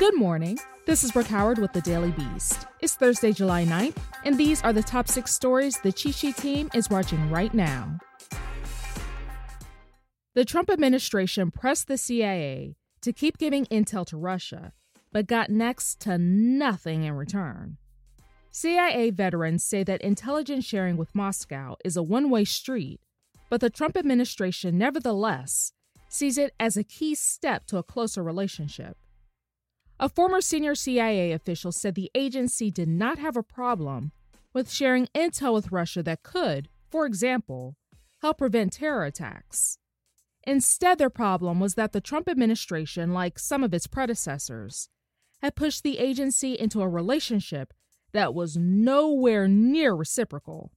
Good morning. This is Brooke Howard with the Daily Beast. It's Thursday, July 9th, and these are the top 6 stories the Sheet team is watching right now. The Trump administration pressed the CIA to keep giving intel to Russia, but got next to nothing in return. CIA veterans say that intelligence sharing with Moscow is a one way street, but the Trump administration nevertheless sees it as a key step to a closer relationship. A former senior CIA official said the agency did not have a problem with sharing intel with Russia that could, for example, help prevent terror attacks. Instead, their problem was that the Trump administration, like some of its predecessors, had pushed the agency into a relationship that was nowhere near reciprocal.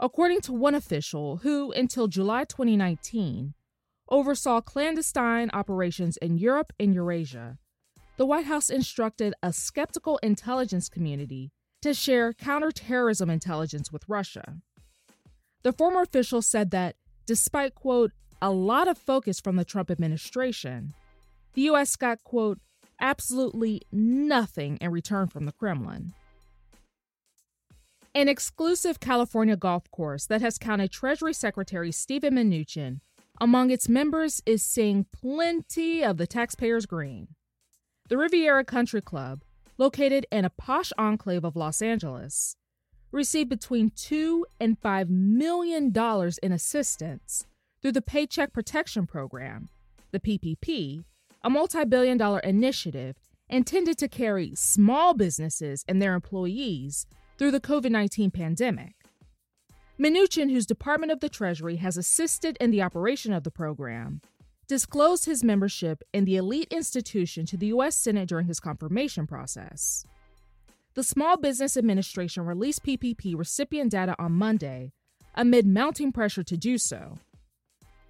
According to one official who, until July 2019, oversaw clandestine operations in Europe and Eurasia, the White House instructed a skeptical intelligence community to share counterterrorism intelligence with Russia. The former official said that despite, quote, a lot of focus from the Trump administration, the U.S. got, quote, absolutely nothing in return from the Kremlin. An exclusive California golf course that has counted Treasury Secretary Steven Mnuchin among its members is seeing plenty of the taxpayers' green. The Riviera Country Club, located in a posh enclave of Los Angeles, received between two and five million dollars in assistance through the Paycheck Protection Program, the PPP, a multi billion dollar initiative intended to carry small businesses and their employees through the COVID 19 pandemic. Mnuchin, whose Department of the Treasury has assisted in the operation of the program, disclosed his membership in the elite institution to the U.S. Senate during his confirmation process. The Small Business Administration released PPP recipient data on Monday amid mounting pressure to do so.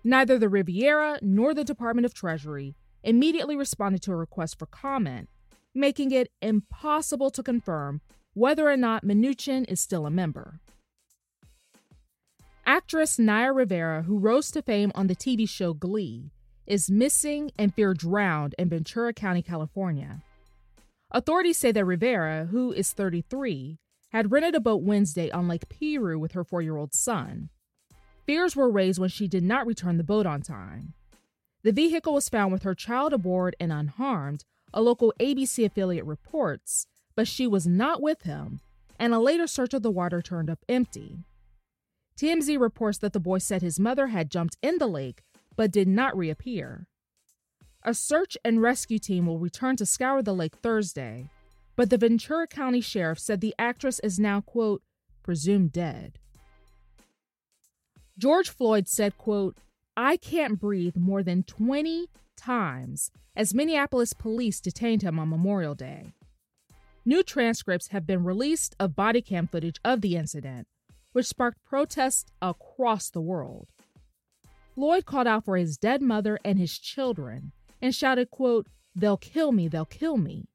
Neither the Riviera nor the Department of Treasury immediately responded to a request for comment, making it impossible to confirm whether or not Mnuchin is still a member. Actress Naya Rivera, who rose to fame on the TV show Glee, is missing and feared drowned in Ventura County, California. Authorities say that Rivera, who is 33, had rented a boat Wednesday on Lake Piru with her four year old son. Fears were raised when she did not return the boat on time. The vehicle was found with her child aboard and unharmed, a local ABC affiliate reports, but she was not with him, and a later search of the water turned up empty. TMZ reports that the boy said his mother had jumped in the lake but did not reappear. A search and rescue team will return to scour the lake Thursday, but the Ventura County Sheriff said the actress is now, quote, presumed dead. George Floyd said, quote, I can't breathe more than 20 times as Minneapolis police detained him on Memorial Day. New transcripts have been released of body cam footage of the incident, which sparked protests across the world. Floyd called out for his dead mother and his children and shouted, quote, They'll kill me, they'll kill me.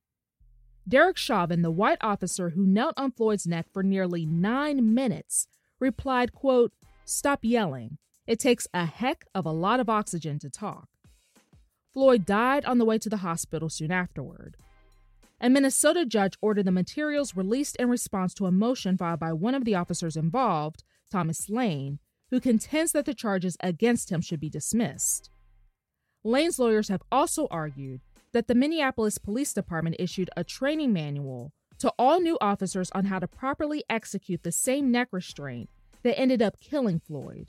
Derek Chauvin, the white officer who knelt on Floyd's neck for nearly nine minutes, replied, quote, Stop yelling. It takes a heck of a lot of oxygen to talk. Floyd died on the way to the hospital soon afterward. A Minnesota judge ordered the materials released in response to a motion filed by one of the officers involved, Thomas Lane, who contends that the charges against him should be dismissed. Lane's lawyers have also argued that the Minneapolis Police Department issued a training manual to all new officers on how to properly execute the same neck restraint that ended up killing Floyd.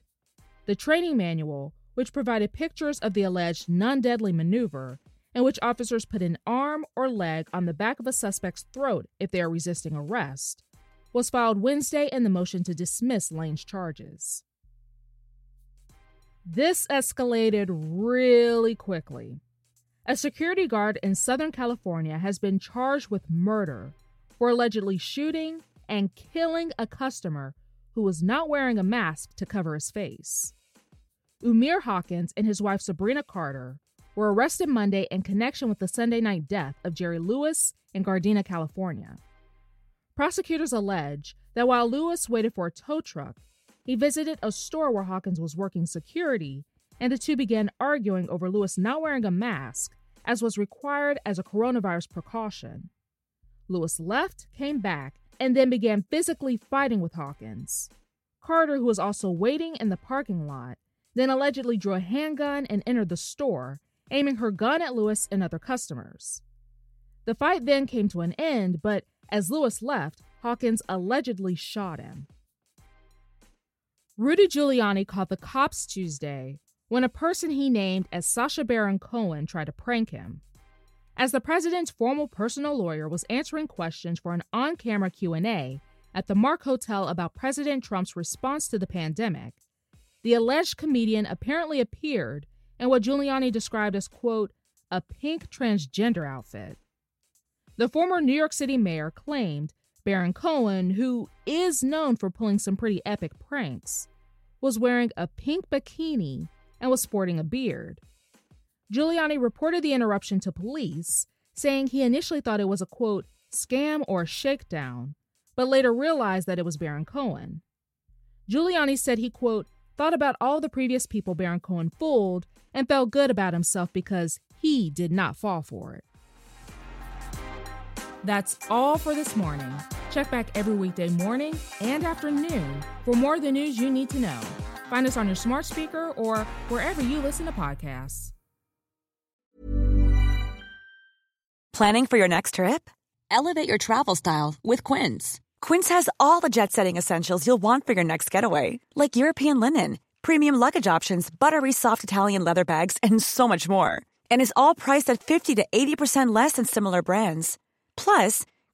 The training manual, which provided pictures of the alleged non deadly maneuver, in which officers put an arm or leg on the back of a suspect's throat if they are resisting arrest, was filed Wednesday in the motion to dismiss Lane's charges. This escalated really quickly. A security guard in Southern California has been charged with murder for allegedly shooting and killing a customer who was not wearing a mask to cover his face. Umar Hawkins and his wife Sabrina Carter were arrested Monday in connection with the Sunday night death of Jerry Lewis in Gardena, California. Prosecutors allege that while Lewis waited for a tow truck, he visited a store where Hawkins was working security, and the two began arguing over Lewis not wearing a mask, as was required as a coronavirus precaution. Lewis left, came back, and then began physically fighting with Hawkins. Carter, who was also waiting in the parking lot, then allegedly drew a handgun and entered the store, aiming her gun at Lewis and other customers. The fight then came to an end, but as Lewis left, Hawkins allegedly shot him. Rudy Giuliani called the cops Tuesday when a person he named as Sacha Baron Cohen tried to prank him. As the president's formal personal lawyer was answering questions for an on-camera Q&A at the Mark Hotel about President Trump's response to the pandemic, the alleged comedian apparently appeared in what Giuliani described as quote a pink transgender outfit. The former New York City mayor claimed Baron Cohen, who is known for pulling some pretty epic pranks, was wearing a pink bikini and was sporting a beard. Giuliani reported the interruption to police, saying he initially thought it was a quote, scam or shakedown, but later realized that it was Baron Cohen. Giuliani said he, quote, thought about all the previous people Baron Cohen fooled and felt good about himself because he did not fall for it. That's all for this morning. Check back every weekday morning and afternoon for more of the news you need to know. Find us on your smart speaker or wherever you listen to podcasts. Planning for your next trip? Elevate your travel style with Quince. Quince has all the jet setting essentials you'll want for your next getaway, like European linen, premium luggage options, buttery soft Italian leather bags, and so much more. And is all priced at 50 to 80% less than similar brands. Plus,